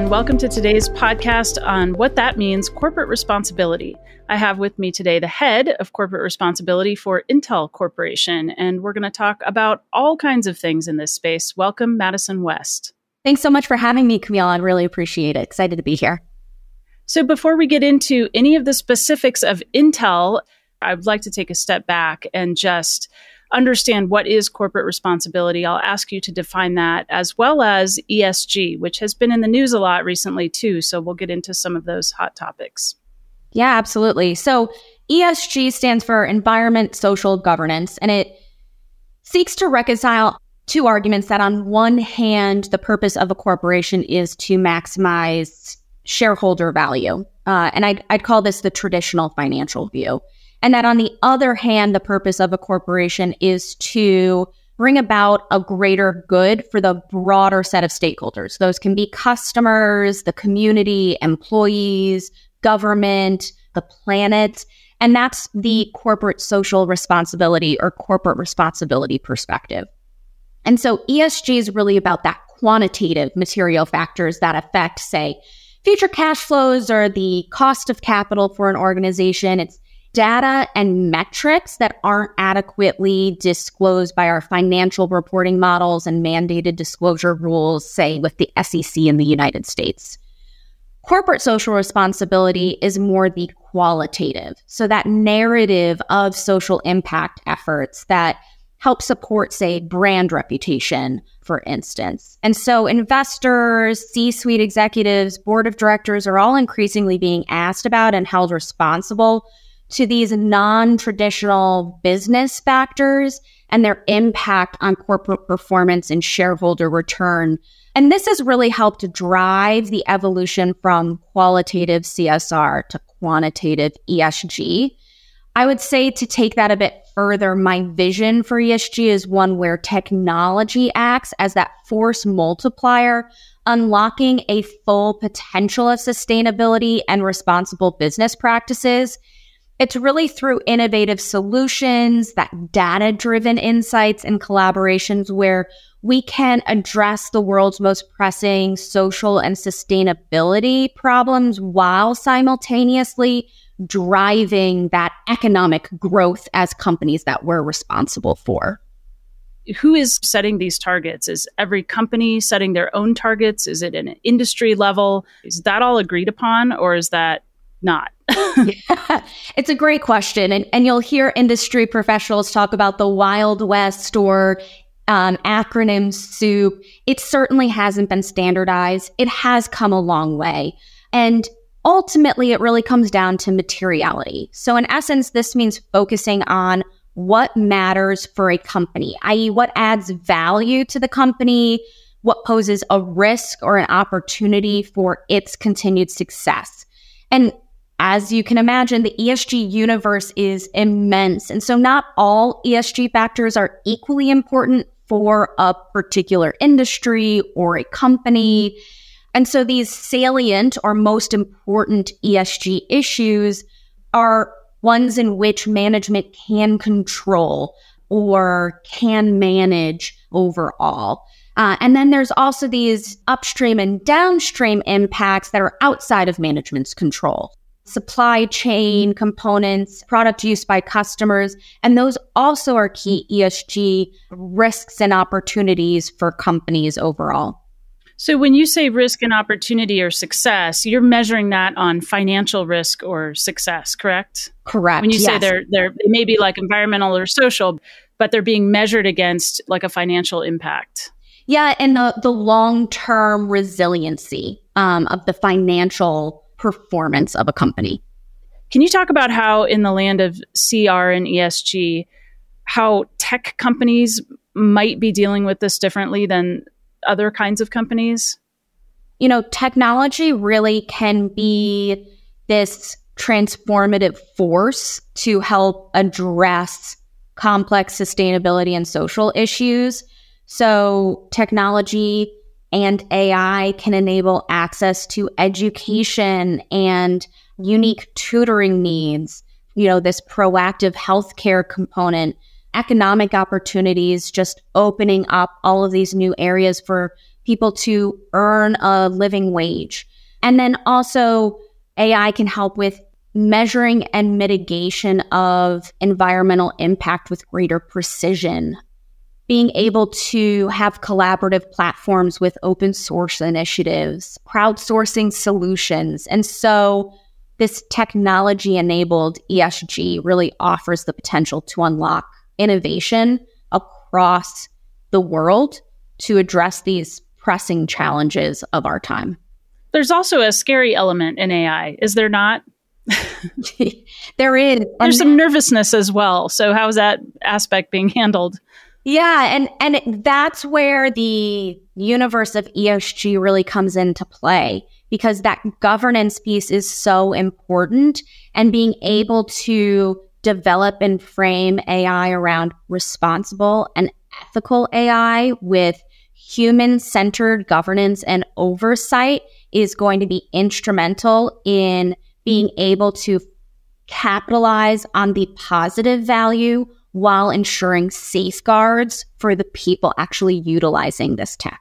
And welcome to today's podcast on what that means corporate responsibility. I have with me today the head of corporate responsibility for Intel Corporation, and we're going to talk about all kinds of things in this space. Welcome, Madison West. Thanks so much for having me, Camille. I really appreciate it. Excited to be here. So, before we get into any of the specifics of Intel, I'd like to take a step back and just understand what is corporate responsibility, I'll ask you to define that as well as ESG, which has been in the news a lot recently too. So we'll get into some of those hot topics. Yeah, absolutely. So ESG stands for environment, social governance, and it seeks to reconcile two arguments that on one hand, the purpose of a corporation is to maximize shareholder value. Uh, and I'd, I'd call this the traditional financial view. And that on the other hand, the purpose of a corporation is to bring about a greater good for the broader set of stakeholders. Those can be customers, the community, employees, government, the planet. And that's the corporate social responsibility or corporate responsibility perspective. And so ESG is really about that quantitative material factors that affect, say, future cash flows or the cost of capital for an organization. It's data and metrics that aren't adequately disclosed by our financial reporting models and mandated disclosure rules, say with the SEC in the United States. Corporate social responsibility is more the qualitative. So that narrative of social impact efforts that help support, say, brand reputation, for instance. And so investors, C suite executives, board of directors are all increasingly being asked about and held responsible to these non traditional business factors and their impact on corporate performance and shareholder return. And this has really helped drive the evolution from qualitative CSR to quantitative ESG. I would say to take that a bit further, my vision for ESG is one where technology acts as that force multiplier, unlocking a full potential of sustainability and responsible business practices it's really through innovative solutions, that data driven insights and collaborations where we can address the world's most pressing social and sustainability problems while simultaneously driving that economic growth as companies that we're responsible for. Who is setting these targets? Is every company setting their own targets? Is it an industry level? Is that all agreed upon, or is that not? yeah, it's a great question. And, and you'll hear industry professionals talk about the Wild West or um, acronym soup. It certainly hasn't been standardized. It has come a long way. And ultimately, it really comes down to materiality. So, in essence, this means focusing on what matters for a company, i.e., what adds value to the company, what poses a risk or an opportunity for its continued success. And as you can imagine, the ESG universe is immense. And so not all ESG factors are equally important for a particular industry or a company. And so these salient or most important ESG issues are ones in which management can control or can manage overall. Uh, and then there's also these upstream and downstream impacts that are outside of management's control supply chain components, product use by customers. And those also are key ESG risks and opportunities for companies overall. So, when you say risk and opportunity or success, you're measuring that on financial risk or success, correct? Correct. When you yes. say they're, they're, they may be like environmental or social, but they're being measured against like a financial impact. Yeah, and the, the long term resiliency um, of the financial performance of a company. Can you talk about how, in the land of CR and ESG, how tech companies might be dealing with this differently than other kinds of companies? You know, technology really can be this transformative force to help address complex sustainability and social issues. So, technology and AI can enable access to education and unique tutoring needs, you know, this proactive healthcare component, economic opportunities, just opening up all of these new areas for people to earn a living wage. And then also, AI can help with measuring and mitigation of environmental impact with greater precision. Being able to have collaborative platforms with open source initiatives, crowdsourcing solutions. And so this technology enabled ESG really offers the potential to unlock innovation across the world to address these pressing challenges of our time. There's also a scary element in AI, is there not? there is. There's some nervousness as well. So how is that aspect being handled? Yeah, and and that's where the universe of ESG really comes into play because that governance piece is so important and being able to develop and frame AI around responsible and ethical AI with human centered governance and oversight is going to be instrumental in being able to capitalize on the positive value while ensuring safeguards for the people actually utilizing this tech.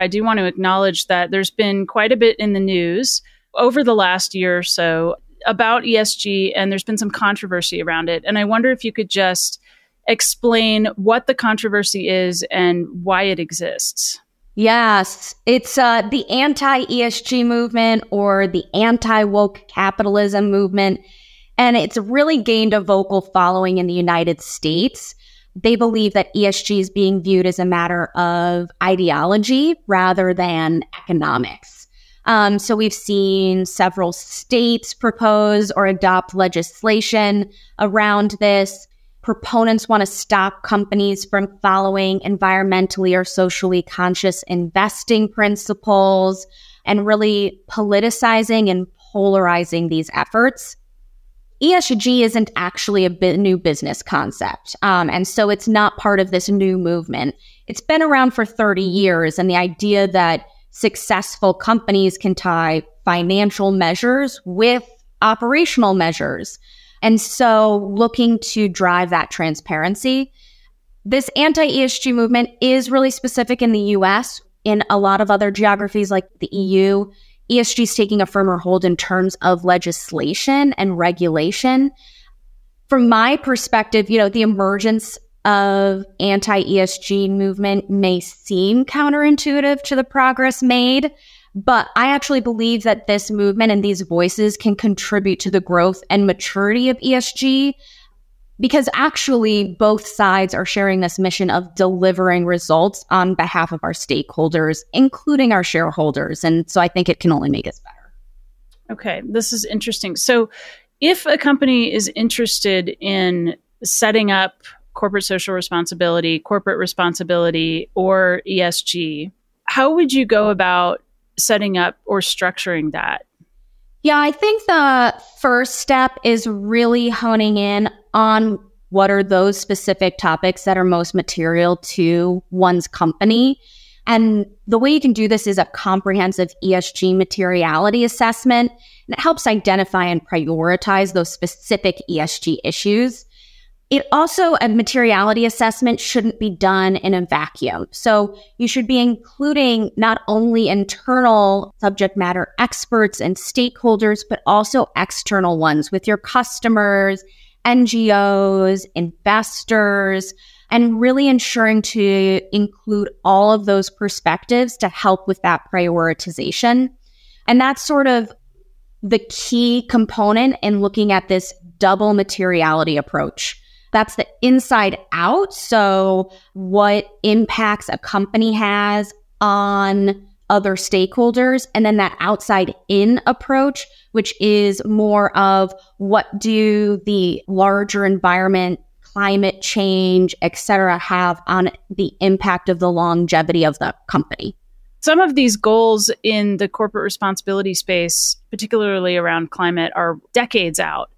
I do want to acknowledge that there's been quite a bit in the news over the last year or so about ESG, and there's been some controversy around it. And I wonder if you could just explain what the controversy is and why it exists. Yes, it's uh, the anti ESG movement or the anti woke capitalism movement. And it's really gained a vocal following in the United States. They believe that ESG is being viewed as a matter of ideology rather than economics. Um, so we've seen several states propose or adopt legislation around this proponents want to stop companies from following environmentally or socially conscious investing principles and really politicizing and polarizing these efforts. ESG isn't actually a b- new business concept. Um, and so it's not part of this new movement. It's been around for 30 years. And the idea that successful companies can tie financial measures with operational measures and so looking to drive that transparency. This anti ESG movement is really specific in the US. In a lot of other geographies like the EU, ESG is taking a firmer hold in terms of legislation and regulation. From my perspective, you know, the emergence of anti ESG movement may seem counterintuitive to the progress made, but I actually believe that this movement and these voices can contribute to the growth and maturity of ESG because actually both sides are sharing this mission of delivering results on behalf of our stakeholders, including our shareholders. And so I think it can only make us better. Okay, this is interesting. So if a company is interested in setting up corporate social responsibility, corporate responsibility, or ESG, how would you go about setting up or structuring that? Yeah, I think the first step is really honing in on what are those specific topics that are most material to one's company. And the way you can do this is a comprehensive ESG materiality assessment. And it helps identify and prioritize those specific ESG issues. It also, a materiality assessment shouldn't be done in a vacuum. So you should be including not only internal subject matter experts and stakeholders, but also external ones with your customers, NGOs, investors, and really ensuring to include all of those perspectives to help with that prioritization. And that's sort of the key component in looking at this double materiality approach. That's the inside out. So what impacts a company has on other stakeholders and then that outside in approach, which is more of what do the larger environment climate change, et cetera, have on the impact of the longevity of the company? Some of these goals in the corporate responsibility space, particularly around climate, are decades out.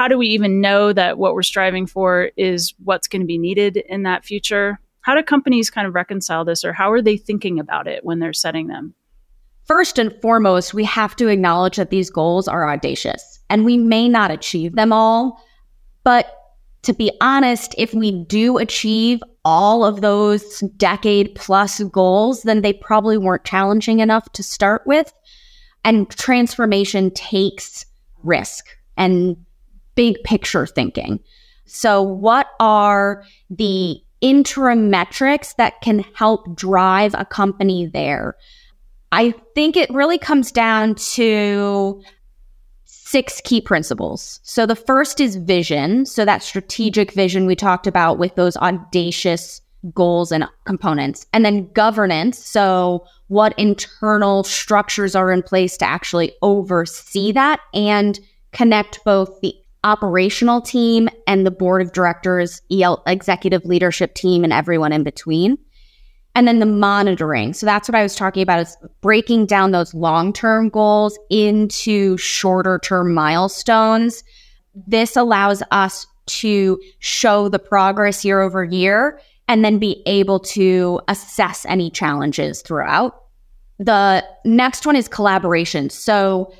How do we even know that what we're striving for is what's going to be needed in that future? How do companies kind of reconcile this, or how are they thinking about it when they're setting them? First and foremost, we have to acknowledge that these goals are audacious and we may not achieve them all. But to be honest, if we do achieve all of those decade plus goals, then they probably weren't challenging enough to start with. And transformation takes risk and big picture thinking. So, what are the interim metrics that can help drive a company there? I think it really comes down to six key principles. So the first is vision. So that strategic vision we talked about with those audacious goals and components. And then governance. So what internal structures are in place to actually oversee that and connect both the operational team and the board of directors, EL executive leadership team and everyone in between. And then the monitoring. So that's what I was talking about is breaking down those long-term goals into shorter term milestones. This allows us to show the progress year over year and then be able to assess any challenges throughout. The next one is collaboration. So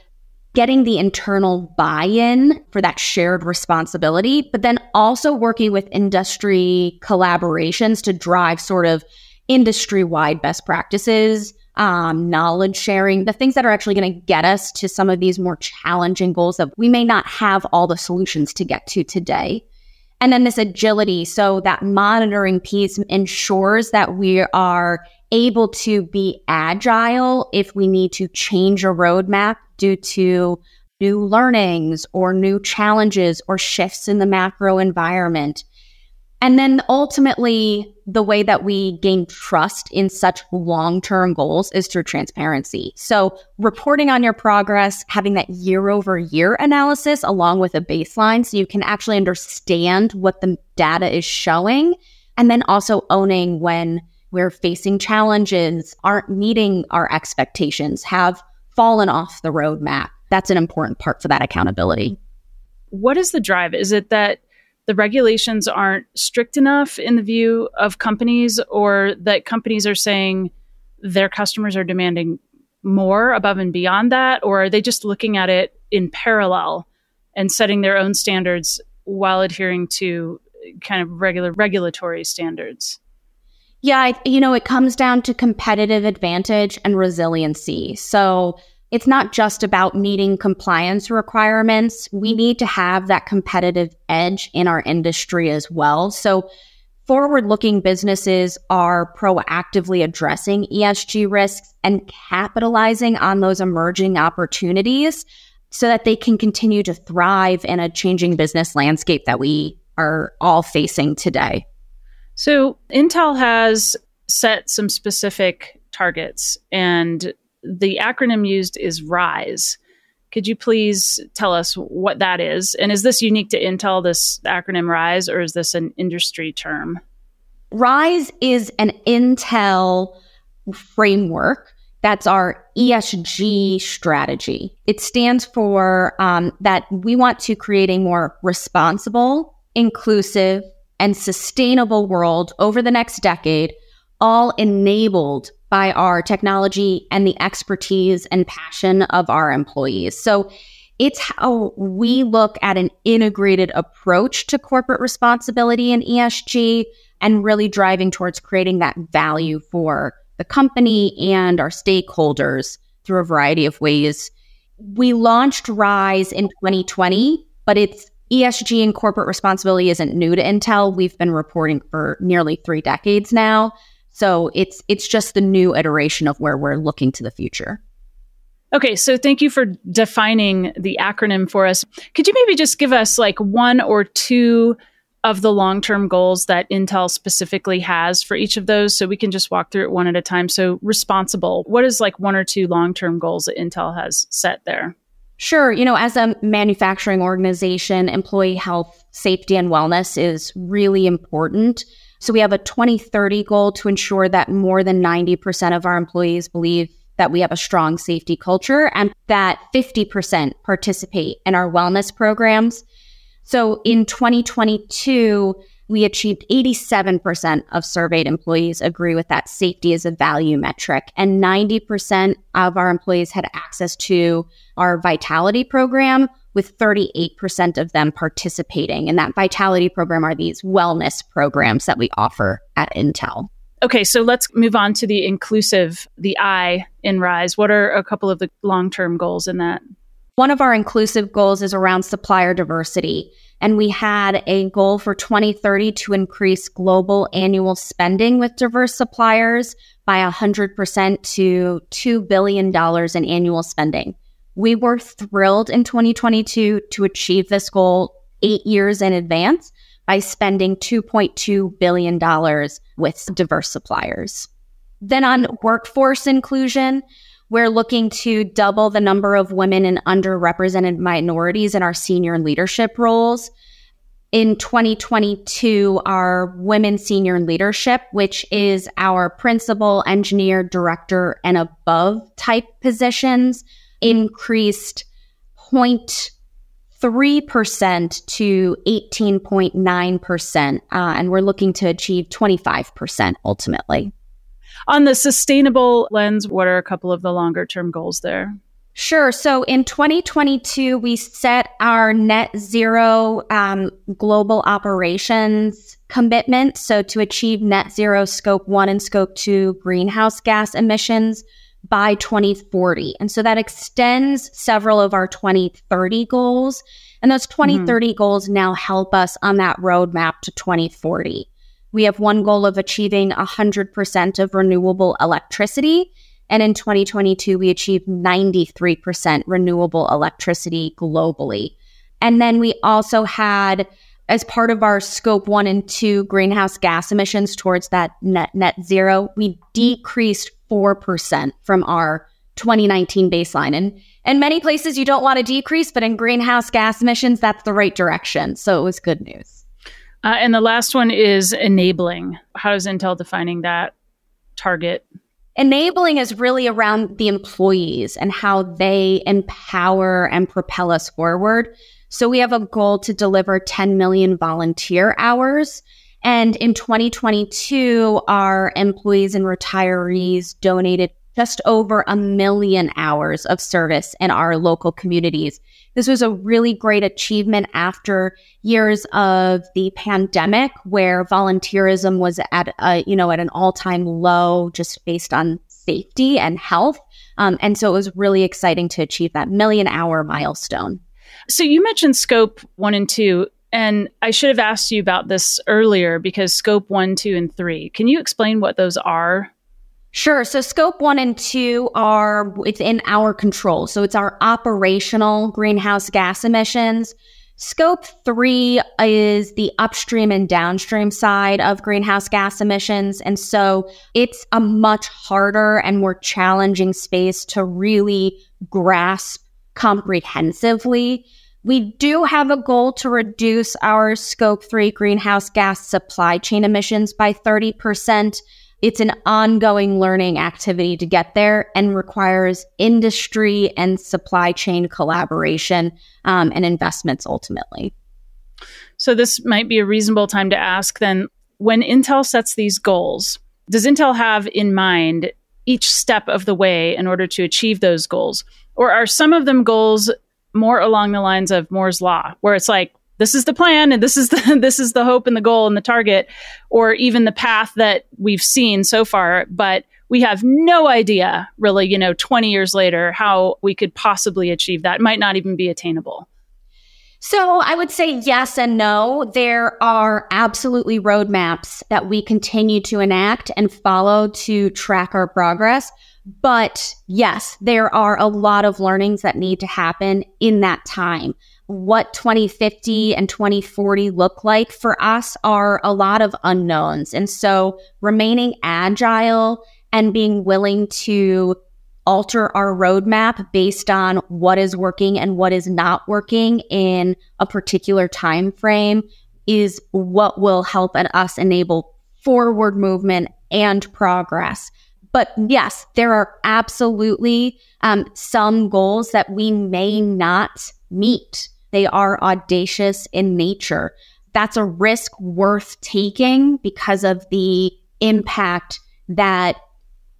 getting the internal buy-in for that shared responsibility, but then also working with industry collaborations to drive sort of industry wide best practices, um, knowledge sharing, the things that are actually going to get us to some of these more challenging goals that we may not have all the solutions to get to today. And then this agility. So that monitoring piece ensures that we are able to be agile if we need to change a roadmap due to new learnings or new challenges or shifts in the macro environment. And then ultimately, the way that we gain trust in such long term goals is through transparency. So, reporting on your progress, having that year over year analysis along with a baseline so you can actually understand what the data is showing. And then also owning when we're facing challenges, aren't meeting our expectations, have fallen off the roadmap. That's an important part for that accountability. What is the drive? Is it that the regulations aren't strict enough in the view of companies, or that companies are saying their customers are demanding more above and beyond that, or are they just looking at it in parallel and setting their own standards while adhering to kind of regular regulatory standards? Yeah, you know, it comes down to competitive advantage and resiliency. So it's not just about meeting compliance requirements. We mm-hmm. need to have that competitive edge in our industry as well. So forward looking businesses are proactively addressing ESG risks and capitalizing on those emerging opportunities so that they can continue to thrive in a changing business landscape that we are all facing today. So Intel has set some specific targets and the acronym used is RISE. Could you please tell us what that is? And is this unique to Intel, this acronym RISE, or is this an industry term? RISE is an Intel framework. That's our ESG strategy. It stands for um, that we want to create a more responsible, inclusive, and sustainable world over the next decade, all enabled by our technology and the expertise and passion of our employees. So it's how we look at an integrated approach to corporate responsibility and ESG and really driving towards creating that value for the company and our stakeholders through a variety of ways. We launched Rise in 2020, but it's ESG and corporate responsibility isn't new to Intel. We've been reporting for nearly three decades now. So it's it's just the new iteration of where we're looking to the future. Okay, so thank you for defining the acronym for us. Could you maybe just give us like one or two of the long-term goals that Intel specifically has for each of those so we can just walk through it one at a time. So responsible, what is like one or two long-term goals that Intel has set there? Sure. You know, as a manufacturing organization, employee health, safety, and wellness is really important. So we have a 2030 goal to ensure that more than 90% of our employees believe that we have a strong safety culture and that 50% participate in our wellness programs. So in 2022, we achieved 87% of surveyed employees agree with that safety is a value metric and 90% of our employees had access to our vitality program with 38% of them participating in that vitality program are these wellness programs that we offer at Intel. Okay, so let's move on to the inclusive, the I in Rise. What are a couple of the long-term goals in that? One of our inclusive goals is around supplier diversity. And we had a goal for 2030 to increase global annual spending with diverse suppliers by 100% to $2 billion in annual spending. We were thrilled in 2022 to achieve this goal eight years in advance by spending $2.2 billion with diverse suppliers. Then on workforce inclusion, we're looking to double the number of women and underrepresented minorities in our senior leadership roles. In 2022, our women senior leadership, which is our principal, engineer, director, and above type positions, increased 0.3% to 18.9%. Uh, and we're looking to achieve 25% ultimately. On the sustainable lens, what are a couple of the longer term goals there? Sure. So in 2022, we set our net zero um, global operations commitment. So to achieve net zero scope one and scope two greenhouse gas emissions by 2040. And so that extends several of our 2030 goals. And those 2030 mm-hmm. goals now help us on that roadmap to 2040. We have one goal of achieving 100% of renewable electricity. And in 2022, we achieved 93% renewable electricity globally. And then we also had, as part of our scope one and two greenhouse gas emissions towards that net, net zero, we decreased 4% from our 2019 baseline. And in many places, you don't want to decrease, but in greenhouse gas emissions, that's the right direction. So it was good news. Uh, and the last one is enabling. How is Intel defining that target? Enabling is really around the employees and how they empower and propel us forward. So we have a goal to deliver 10 million volunteer hours. And in 2022, our employees and retirees donated just over a million hours of service in our local communities. This was a really great achievement after years of the pandemic where volunteerism was at a, you know, at an all-time low just based on safety and health. Um, and so it was really exciting to achieve that million hour milestone. So you mentioned scope one and two, and I should have asked you about this earlier because scope one, two, and three. Can you explain what those are? Sure. So scope one and two are within our control. So it's our operational greenhouse gas emissions. Scope three is the upstream and downstream side of greenhouse gas emissions. And so it's a much harder and more challenging space to really grasp comprehensively. We do have a goal to reduce our scope three greenhouse gas supply chain emissions by 30% it's an ongoing learning activity to get there and requires industry and supply chain collaboration um, and investments ultimately. So, this might be a reasonable time to ask then when Intel sets these goals, does Intel have in mind each step of the way in order to achieve those goals? Or are some of them goals more along the lines of Moore's Law, where it's like, this is the plan and this is the this is the hope and the goal and the target or even the path that we've seen so far but we have no idea really you know 20 years later how we could possibly achieve that it might not even be attainable so I would say yes and no. There are absolutely roadmaps that we continue to enact and follow to track our progress. But yes, there are a lot of learnings that need to happen in that time what 2050 and 2040 look like for us are a lot of unknowns. And so remaining agile and being willing to alter our roadmap based on what is working and what is not working in a particular time frame is what will help us enable forward movement and progress. But yes, there are absolutely um, some goals that we may not meet. They are audacious in nature. That's a risk worth taking because of the impact that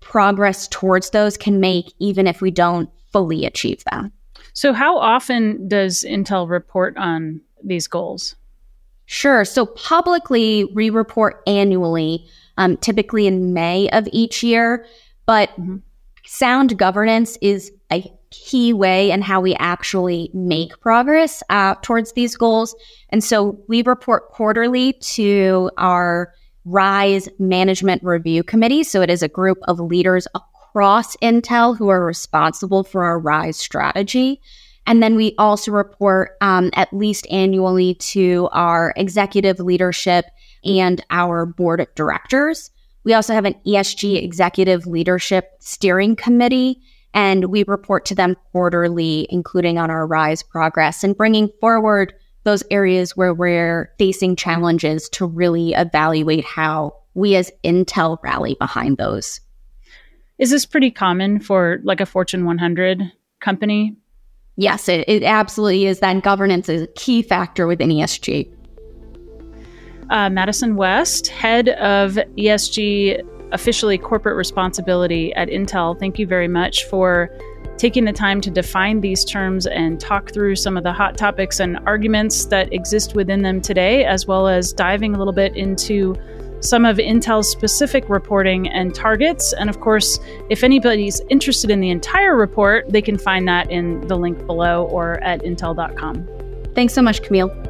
progress towards those can make, even if we don't fully achieve them. So, how often does Intel report on these goals? Sure. So, publicly, we report annually, um, typically in May of each year. But mm-hmm. sound governance is a key way in how we actually make progress uh, towards these goals. And so, we report quarterly to our RISE Management Review Committee. So it is a group of leaders across Intel who are responsible for our RISE strategy. And then we also report um, at least annually to our executive leadership and our board of directors. We also have an ESG executive leadership steering committee, and we report to them quarterly, including on our RISE progress and bringing forward those areas where we're facing challenges to really evaluate how we as Intel rally behind those. Is this pretty common for like a Fortune 100 company? Yes, it, it absolutely is. That governance is a key factor within ESG. Uh, Madison West, head of ESG, officially corporate responsibility at Intel. Thank you very much for taking the time to define these terms and talk through some of the hot topics and arguments that exist within them today, as well as diving a little bit into some of Intel's specific reporting and targets. And of course, if anybody's interested in the entire report, they can find that in the link below or at intel.com. Thanks so much, Camille.